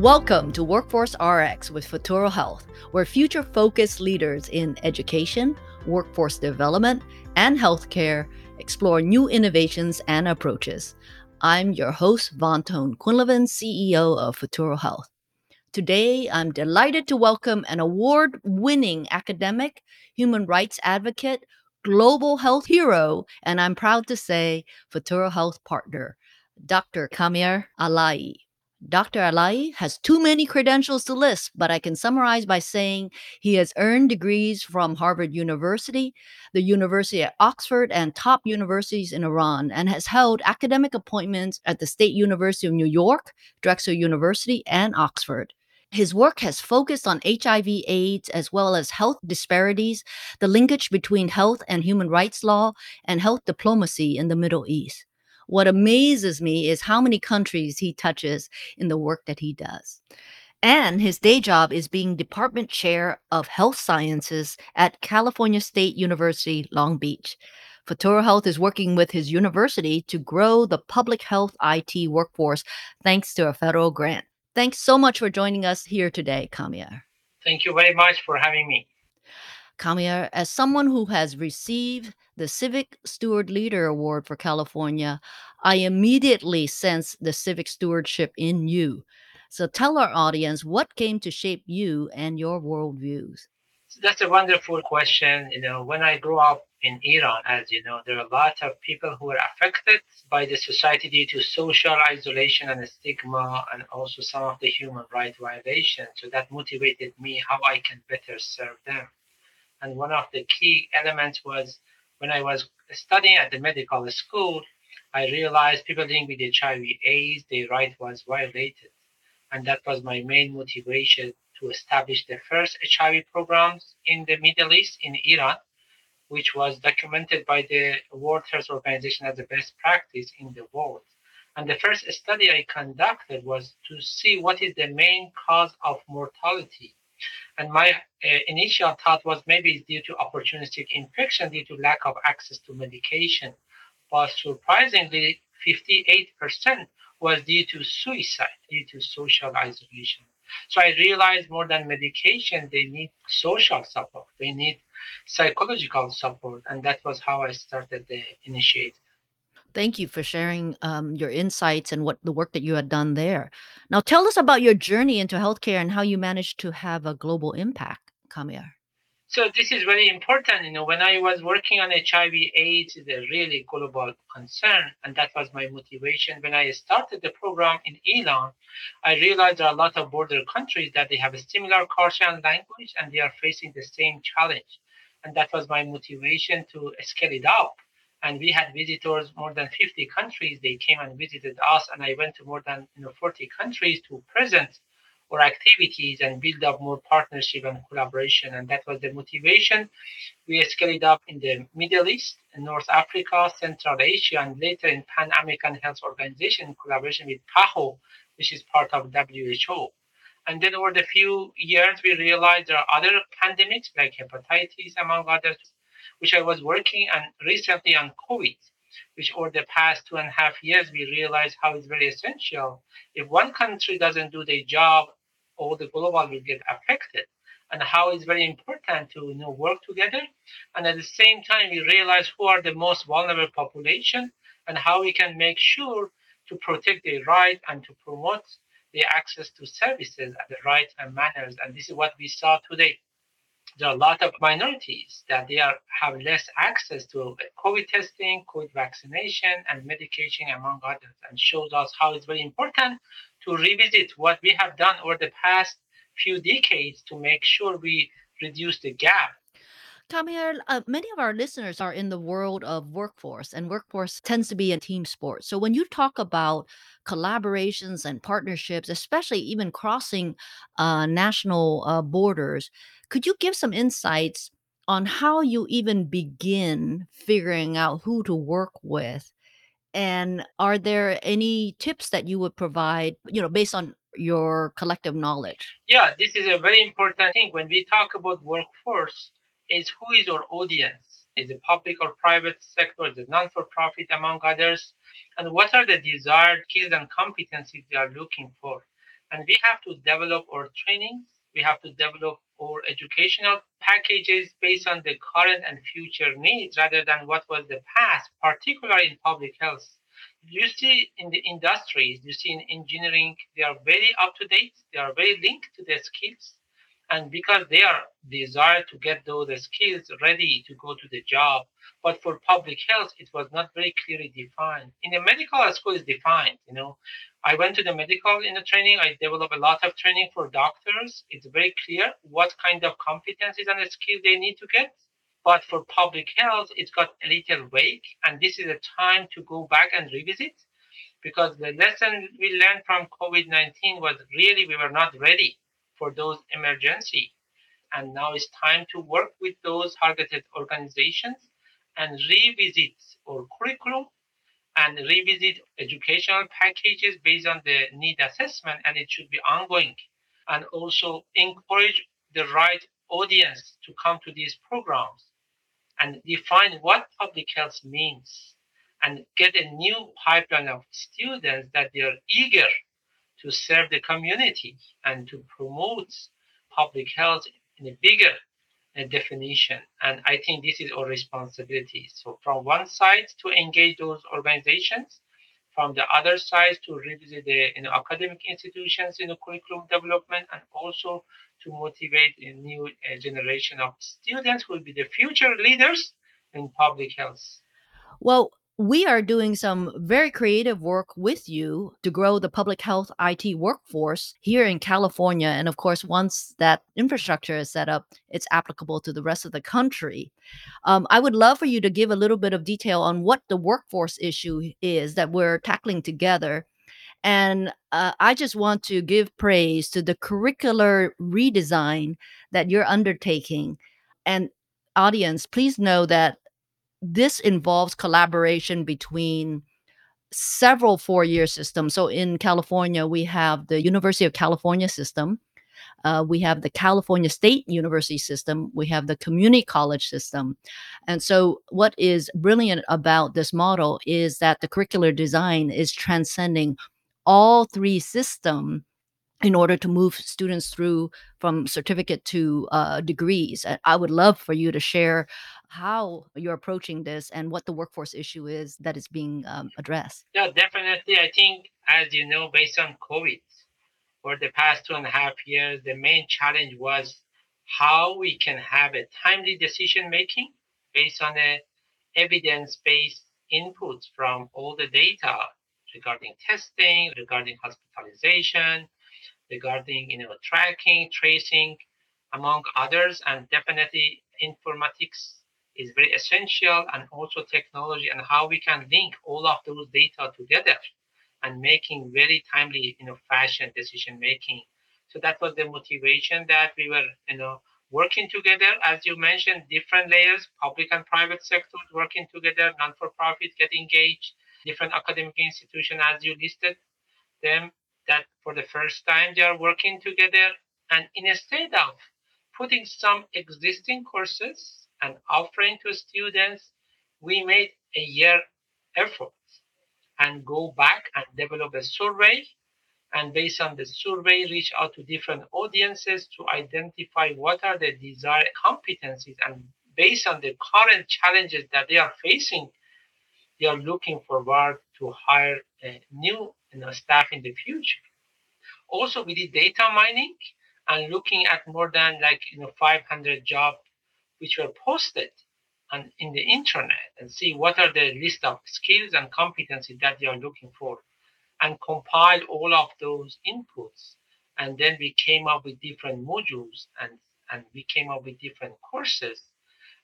Welcome to Workforce RX with Futuro Health, where future focused leaders in education, workforce development, and healthcare explore new innovations and approaches. I'm your host, Vaughn Quinlivan, CEO of Futuro Health. Today, I'm delighted to welcome an award winning academic, human rights advocate, global health hero, and I'm proud to say Futuro Health partner, Dr. Kamiar Alaei. Dr. Alaei has too many credentials to list, but I can summarize by saying he has earned degrees from Harvard University, the University of Oxford, and top universities in Iran, and has held academic appointments at the State University of New York, Drexel University, and Oxford. His work has focused on HIV AIDS as well as health disparities, the linkage between health and human rights law, and health diplomacy in the Middle East. What amazes me is how many countries he touches in the work that he does. And his day job is being department chair of health sciences at California State University, Long Beach. Futuro Health is working with his university to grow the public health IT workforce thanks to a federal grant. Thanks so much for joining us here today, Kamiar. Thank you very much for having me. Kamiar, as someone who has received the Civic Steward Leader Award for California, I immediately sense the civic stewardship in you. So tell our audience what came to shape you and your worldviews. That's a wonderful question. You know, when I grew up in Iran, as you know, there are a lot of people who were affected by the society due to social isolation and stigma, and also some of the human rights violations. So that motivated me how I can better serve them. And one of the key elements was when I was studying at the medical school, I realized people living with HIV AIDS, their right was violated. And that was my main motivation to establish the first HIV programs in the Middle East, in Iran, which was documented by the World Health Organization as the best practice in the world. And the first study I conducted was to see what is the main cause of mortality. And my uh, initial thought was maybe it's due to opportunistic infection due to lack of access to medication. But surprisingly, 58% was due to suicide, due to social isolation. So I realized more than medication, they need social support, they need psychological support, and that was how I started the initiative. Thank you for sharing um, your insights and what the work that you had done there. Now, tell us about your journey into healthcare and how you managed to have a global impact, Kamiar. So this is very important. You know, when I was working on HIV AIDS, it's a really global concern, and that was my motivation. When I started the program in Iran, I realized there are a lot of border countries that they have a similar culture and language, and they are facing the same challenge. And that was my motivation to scale it up. And we had visitors more than 50 countries. They came and visited us, and I went to more than you know 40 countries to present or activities and build up more partnership and collaboration. And that was the motivation. We scaled up in the Middle East, North Africa, Central Asia, and later in Pan American Health Organization in collaboration with PAHO, which is part of WHO. And then over the few years, we realized there are other pandemics like hepatitis, among others, which I was working on recently on COVID which over the past two and a half years we realized how it's very essential. If one country doesn't do their job all the global will get affected. And how it's very important to you know work together. And at the same time we realize who are the most vulnerable population and how we can make sure to protect their right and to promote the access to services at the right and manners. And this is what we saw today there are a lot of minorities that they are have less access to covid testing covid vaccination and medication among others and shows us how it's very important to revisit what we have done over the past few decades to make sure we reduce the gap. Kamiar, uh, many of our listeners are in the world of workforce, and workforce tends to be a team sport. So, when you talk about collaborations and partnerships, especially even crossing uh, national uh, borders, could you give some insights on how you even begin figuring out who to work with and are there any tips that you would provide, you know, based on your collective knowledge? Yeah, this is a very important thing. When we talk about workforce, is who is our audience? Is it public or private sector? Is it non-for-profit, among others? And what are the desired skills and competencies they are looking for? And we have to develop our trainings. We have to develop our educational packages based on the current and future needs rather than what was the past, particularly in public health. You see in the industries, you see in engineering, they are very up to date, they are very linked to the skills. And because they are desired to get those skills ready to go to the job, but for public health, it was not very clearly defined. In the medical school, is defined. You know, I went to the medical in the training. I developed a lot of training for doctors. It's very clear what kind of competencies and skills they need to get. But for public health, it's got a little vague, and this is a time to go back and revisit because the lesson we learned from COVID-19 was really we were not ready for those emergency. And now it's time to work with those targeted organizations and revisit our curriculum and revisit educational packages based on the need assessment and it should be ongoing and also encourage the right audience to come to these programs and define what public health means and get a new pipeline of students that they are eager to serve the community and to promote public health in a bigger a definition. And I think this is our responsibility. So from one side to engage those organizations, from the other side to revisit the you know, academic institutions in the curriculum development, and also to motivate a new uh, generation of students who will be the future leaders in public health. Well, we are doing some very creative work with you to grow the public health IT workforce here in California. And of course, once that infrastructure is set up, it's applicable to the rest of the country. Um, I would love for you to give a little bit of detail on what the workforce issue is that we're tackling together. And uh, I just want to give praise to the curricular redesign that you're undertaking. And audience, please know that this involves collaboration between several four year systems. So in California, we have the University of California system. Uh, we have the California State University system. We have the community college system. And so, what is brilliant about this model is that the curricular design is transcending all three systems in order to move students through from certificate to uh, degrees. I would love for you to share how you're approaching this and what the workforce issue is that is being um, addressed. Yeah, definitely. I think, as you know, based on COVID, for the past two and a half years, the main challenge was how we can have a timely decision making based on the evidence-based inputs from all the data regarding testing, regarding hospitalization, regarding you know tracking, tracing, among others, and definitely informatics is very essential and also technology and how we can link all of those data together and making very timely you know fashion decision making so that was the motivation that we were you know working together. As you mentioned different layers public and private sectors working together non-for-profit get engaged different academic institutions as you listed them that for the first time they are working together. And instead of putting some existing courses and offering to students, we made a year effort and go back and develop a survey. And based on the survey reach out to different audiences to identify what are the desired competencies. And based on the current challenges that they are facing they are looking forward to hire new you know, staff in the future. Also we did data mining and looking at more than like you know 500 job which were posted on, in the internet and see what are the list of skills and competencies that they are looking for and compile all of those inputs. And then we came up with different modules and and we came up with different courses.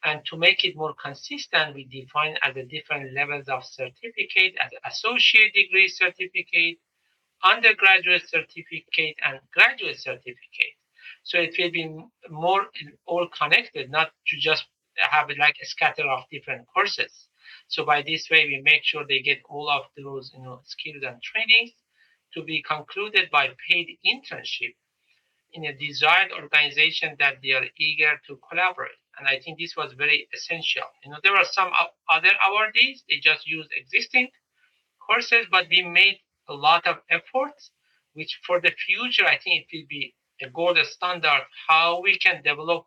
And to make it more consistent we define as the different levels of certificate as associate degree certificate undergraduate certificate and graduate certificate so it will be more all connected, not to just have like a scatter of different courses. So by this way, we make sure they get all of those you know skills and trainings to be concluded by paid internship in a desired organization that they are eager to collaborate. And I think this was very essential. You know, there are some other awardees, they just use existing courses, but we made a lot of efforts which for the future, I think it will be a gold standard how we can develop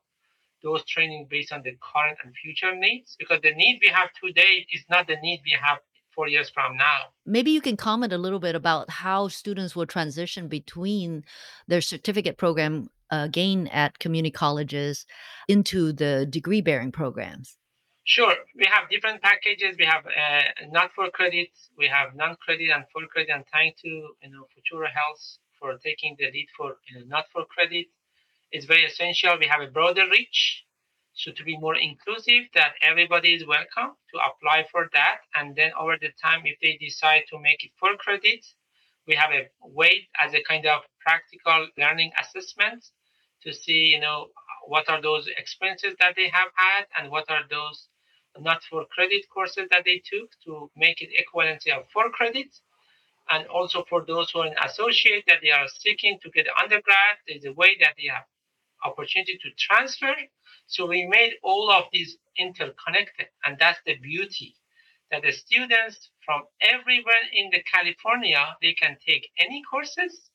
those training based on the current and future needs because the need we have today is not the need we have four years from now. Maybe you can comment a little bit about how students will transition between their certificate program uh, gain at community colleges into the degree bearing programs. Sure, we have different packages. We have uh, not for credit, we have non-credit and full credit. And thanks to you know Futuro Health for taking the lead for know, not for credit, it's very essential. We have a broader reach, so to be more inclusive, that everybody is welcome to apply for that. And then over the time, if they decide to make it for credit, we have a way as a kind of practical learning assessment to see, you know, what are those expenses that they have had and what are those not for credit courses that they took to make it equivalency of for credit. And also for those who are an associate that they are seeking to get undergrad, there's a way that they have opportunity to transfer. So we made all of these interconnected, and that's the beauty that the students from everywhere in the California they can take any courses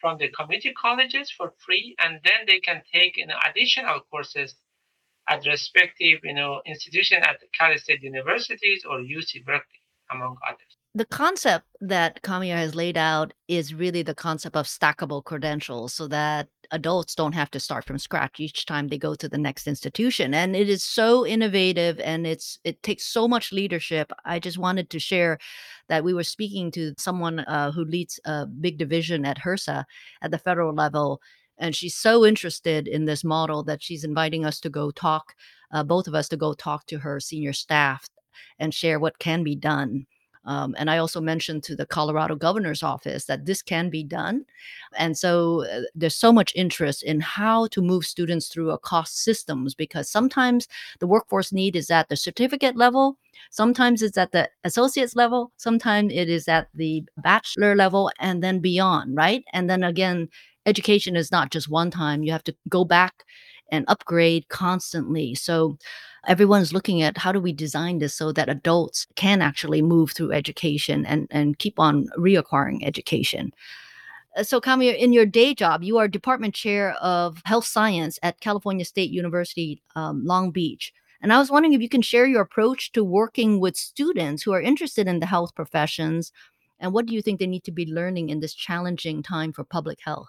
from the community colleges for free, and then they can take additional courses at respective you know institution at Cal State universities or UC Berkeley, among others. The concept that Kamiar has laid out is really the concept of stackable credentials so that adults don't have to start from scratch each time they go to the next institution and it is so innovative and it's it takes so much leadership. I just wanted to share that we were speaking to someone uh, who leads a big division at hrsa at the federal level and she's so interested in this model that she's inviting us to go talk uh, both of us to go talk to her senior staff and share what can be done um, and I also mentioned to the Colorado governor's office that this can be done. And so uh, there's so much interest in how to move students through a cost systems because sometimes the workforce need is at the certificate level, sometimes it's at the associate's level, sometimes it is at the bachelor level, and then beyond, right? And then again, education is not just one time. You have to go back and upgrade constantly. So everyone's looking at how do we design this so that adults can actually move through education and, and keep on reacquiring education. Uh, so, Kamiar, in your day job, you are department chair of health science at California State University, um, Long Beach. And I was wondering if you can share your approach to working with students who are interested in the health professions and what do you think they need to be learning in this challenging time for public health?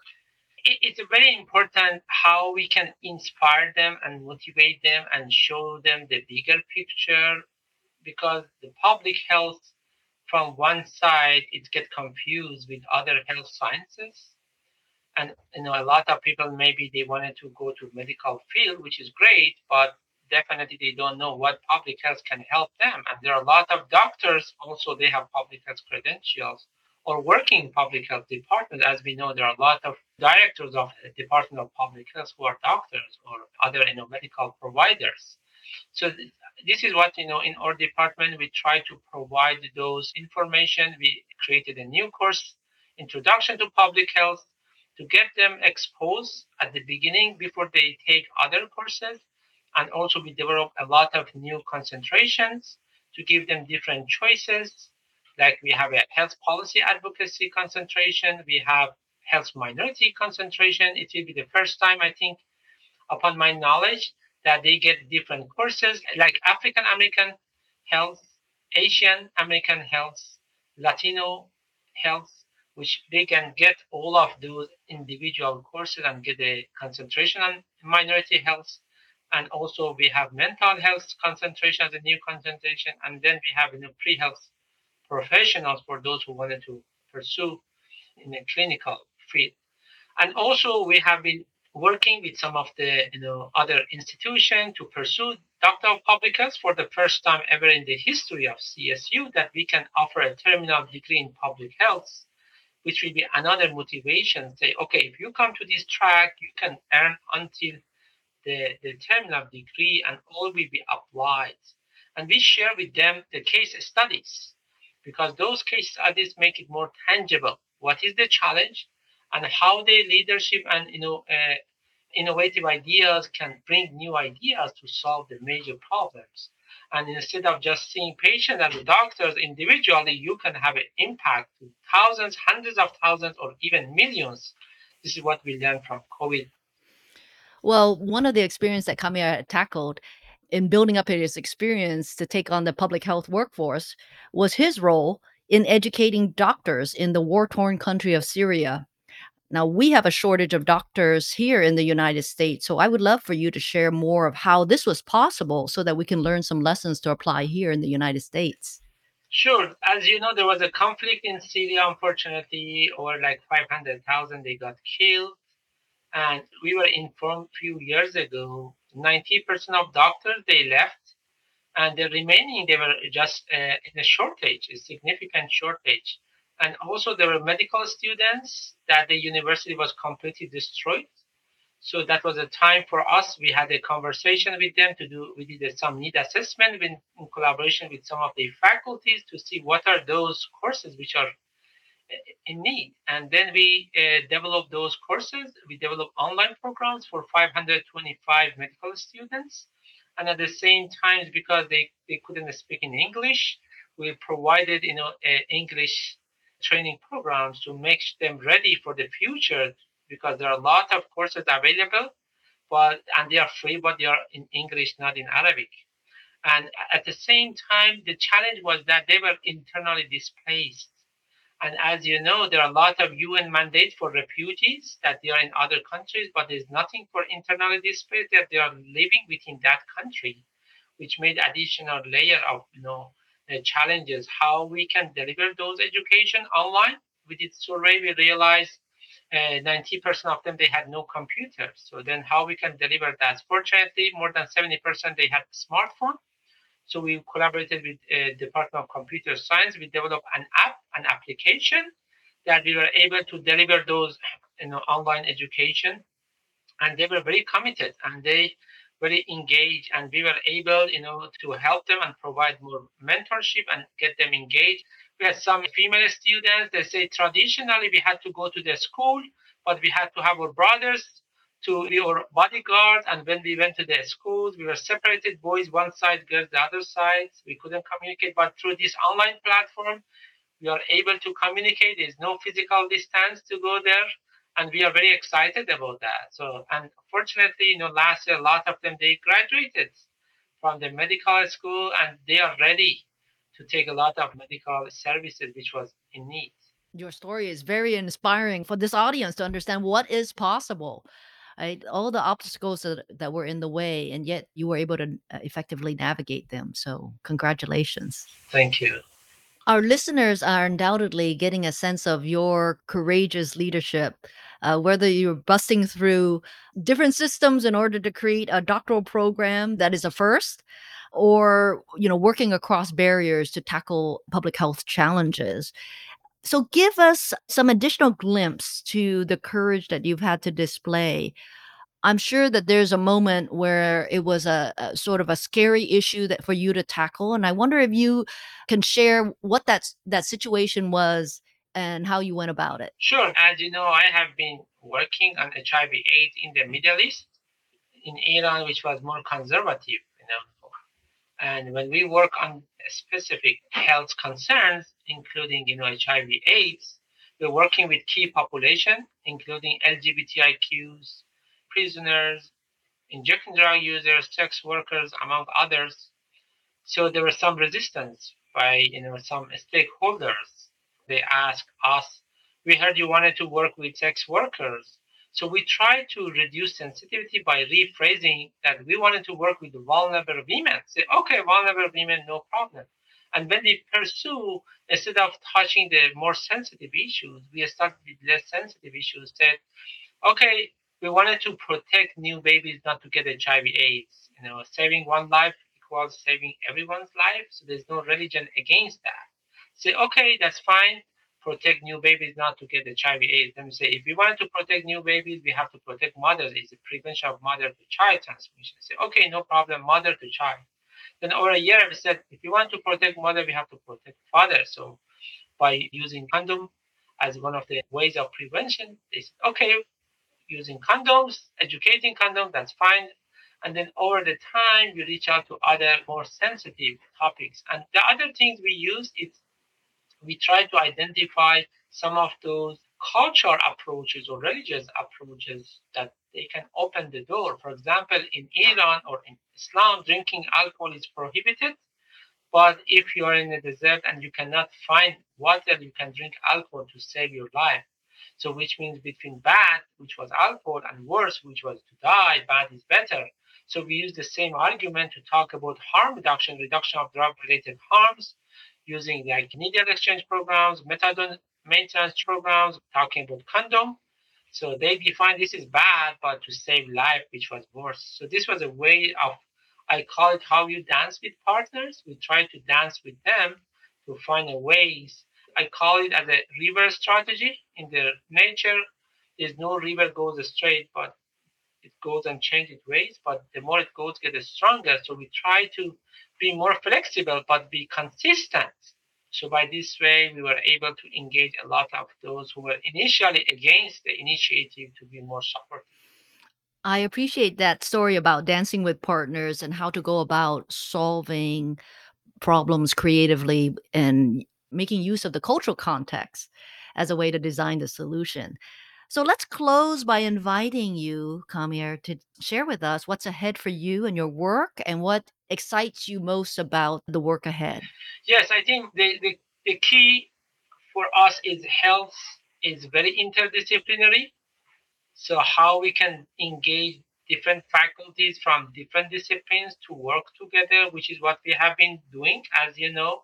It's very important how we can inspire them and motivate them and show them the bigger picture because the public health from one side it get confused with other health sciences. And you know a lot of people maybe they wanted to go to medical field which is great but definitely they don't know what public health can help them. And there are a lot of doctors also they have public health credentials or working in public health department, as we know, there are a lot of directors of the Department of Public Health who are doctors or other you know, medical providers. So th- this is what you know in our department we try to provide those information. We created a new course, Introduction to Public Health, to get them exposed at the beginning before they take other courses. And also we develop a lot of new concentrations to give them different choices like we have a health policy advocacy concentration, we have health minority concentration. It will be the first time, I think, upon my knowledge, that they get different courses like African American health, Asian American health, Latino health, which they can get all of those individual courses and get a concentration on minority health. And also we have mental health concentration as a new concentration, and then we have you know, pre-health professionals for those who wanted to pursue in a clinical field. And also we have been working with some of the you know other institutions to pursue Doctor of Public Health for the first time ever in the history of CSU that we can offer a terminal degree in public health, which will be another motivation. Say, okay, if you come to this track, you can earn until the, the terminal degree and all will be applied. And we share with them the case studies because those case studies make it more tangible. What is the challenge, and how the leadership and you know uh, innovative ideas can bring new ideas to solve the major problems. And instead of just seeing patients and the doctors individually, you can have an impact to thousands, hundreds of thousands, or even millions. This is what we learned from COVID. Well, one of the experience that Kamiar tackled in building up his experience to take on the public health workforce was his role in educating doctors in the war torn country of Syria. Now, we have a shortage of doctors here in the United States, so I would love for you to share more of how this was possible so that we can learn some lessons to apply here in the United States. Sure. As you know, there was a conflict in Syria, unfortunately, over like 500,000 they got killed. And we were informed a few years ago 90% of doctors they left and the remaining they were just uh, in a shortage a significant shortage. And also there were medical students that the university was completely destroyed. So that was a time for us we had a conversation with them to do we did some need assessment in, in collaboration with some of the faculties to see what are those courses which are in need. And then we uh, developed those courses. We develop online programs for 525 medical students. And at the same time because they, they couldn't speak in english we provided you know english training programs to make them ready for the future because there are a lot of courses available but and they are free but they are in english not in arabic. And at the same time the challenge was that they were internally displaced and as you know, there are a lot of UN mandates for refugees that they are in other countries, but there's nothing for internally displaced that they are living within that country, which made additional layer of you know challenges. How we can deliver those education online? We did survey, we realized uh, 90% of them they had no computers. So then how we can deliver that? Fortunately, more than 70% they had smartphone so we collaborated with uh, Department of Computer Science. We developed an app, an application that we were able to deliver those you know, online education. And they were very committed and they very engaged and we were able, you know, to help them and provide more mentorship and get them engaged. We had some female students, they say traditionally we had to go to the school, but we had to have our brothers to your bodyguard. And when we went to the schools, we were separated boys one side, girls the other side. We couldn't communicate, but through this online platform, we are able to communicate. There's no physical distance to go there. And we are very excited about that. So, and fortunately, you know, last year, a lot of them, they graduated from the medical school and they are ready to take a lot of medical services, which was in need. Your story is very inspiring for this audience to understand what is possible right? All the obstacles that, that were in the way, and yet you were able to uh, effectively navigate them. So, congratulations. Thank you. Our listeners are undoubtedly getting a sense of your courageous leadership. Uh, whether you're busting through different systems in order to create a doctoral program that is a first, or you know working across barriers to tackle public health challenges so give us some additional glimpse to the courage that you've had to display. I'm sure that there's a moment where it was a, a, sort of a scary issue that for you to tackle, and I wonder if you can share what that that situation was and how you went about it. Sure. As you know, I have been working on HIV/AIDS in the Middle East, in Iran, which was more conservative, you know. And when we work on specific health concerns, including you know HIV AIDS. We're working with key population, including LGBTIQs, prisoners, injection drug users, sex workers, among others. So there was some resistance by you know some stakeholders. They asked us, we heard you wanted to work with sex workers. So we tried to reduce sensitivity by rephrasing that we wanted to work with vulnerable women. Say, okay, vulnerable women, no problem. And when we pursue, instead of touching the more sensitive issues, we start with less sensitive issues. That okay, we wanted to protect new babies not to get HIV/AIDS. You know, saving one life equals saving everyone's life. So there's no religion against that. Say okay, that's fine. Protect new babies not to get the HIV/AIDS. Then we say if we want to protect new babies, we have to protect mothers. It's the prevention of mother to child transmission. Say okay, no problem, mother to child. Then over a year, we said, if you want to protect mother, we have to protect father. So by using condom as one of the ways of prevention, they said, okay, using condoms, educating condom, that's fine. And then over the time, you reach out to other more sensitive topics. And the other things we use is we try to identify some of those cultural approaches or religious approaches that they can open the door. For example, in Iran or in Islam, drinking alcohol is prohibited. But if you are in the desert and you cannot find water, you can drink alcohol to save your life. So, which means between bad, which was alcohol, and worse, which was to die, bad is better. So, we use the same argument to talk about harm reduction, reduction of drug related harms, using like needle exchange programs, methadone maintenance programs, talking about condom. So they define this is bad, but to save life, which was worse. So this was a way of, I call it how you dance with partners. We try to dance with them to find a ways. I call it as a river strategy. In the nature, there's no river goes straight, but it goes and changes ways. But the more it goes, get stronger. So we try to be more flexible, but be consistent so by this way, we were able to engage a lot of those who were initially against the initiative to be more supportive. I appreciate that story about dancing with partners and how to go about solving problems creatively and making use of the cultural context as a way to design the solution. So let's close by inviting you, Kamiar, to share with us what's ahead for you and your work and what excites you most about the work ahead. Yes, I think the, the, the key for us is health is very interdisciplinary. So how we can engage different faculties from different disciplines to work together, which is what we have been doing, as you know,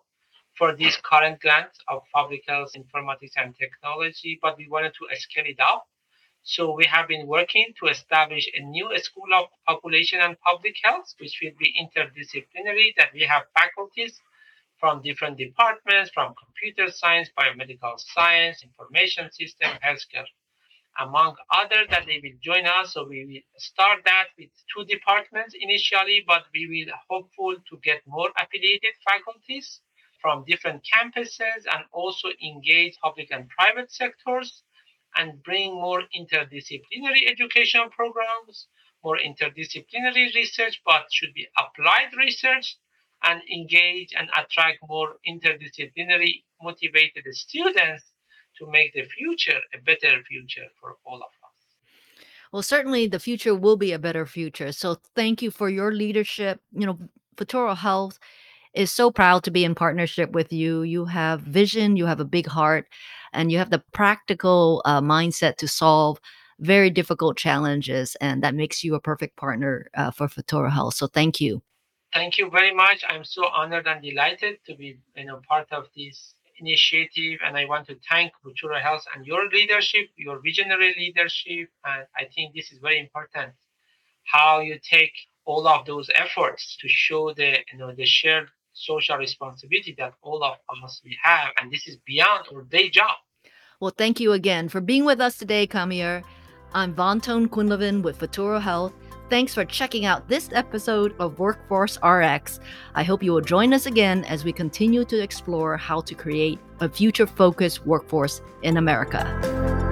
for this current grant of public health, informatics, and technology, but we wanted to scale it up. So we have been working to establish a new school of population and public health, which will be interdisciplinary, that we have faculties from different departments, from computer science, biomedical science, information system, healthcare, among others that they will join us. So we will start that with two departments initially, but we will hopeful to get more affiliated faculties from different campuses and also engage public and private sectors and bring more interdisciplinary education programs, more interdisciplinary research, but should be applied research and engage and attract more interdisciplinary motivated students to make the future a better future for all of us. Well, certainly the future will be a better future. So thank you for your leadership. You know, Futuro Health is so proud to be in partnership with you. You have vision, you have a big heart, and you have the practical uh, mindset to solve very difficult challenges. And that makes you a perfect partner uh, for Futuro Health. So thank you. Thank you very much. I'm so honored and delighted to be you know, part of this initiative. And I want to thank Futuro Health and your leadership, your visionary leadership. And I think this is very important how you take all of those efforts to show the you know the shared social responsibility that all of us we have, and this is beyond our day job. Well, thank you again for being with us today, Kamiar. I'm Van Ton-Quinlivan with Futuro Health. Thanks for checking out this episode of Workforce RX. I hope you will join us again as we continue to explore how to create a future focused workforce in America.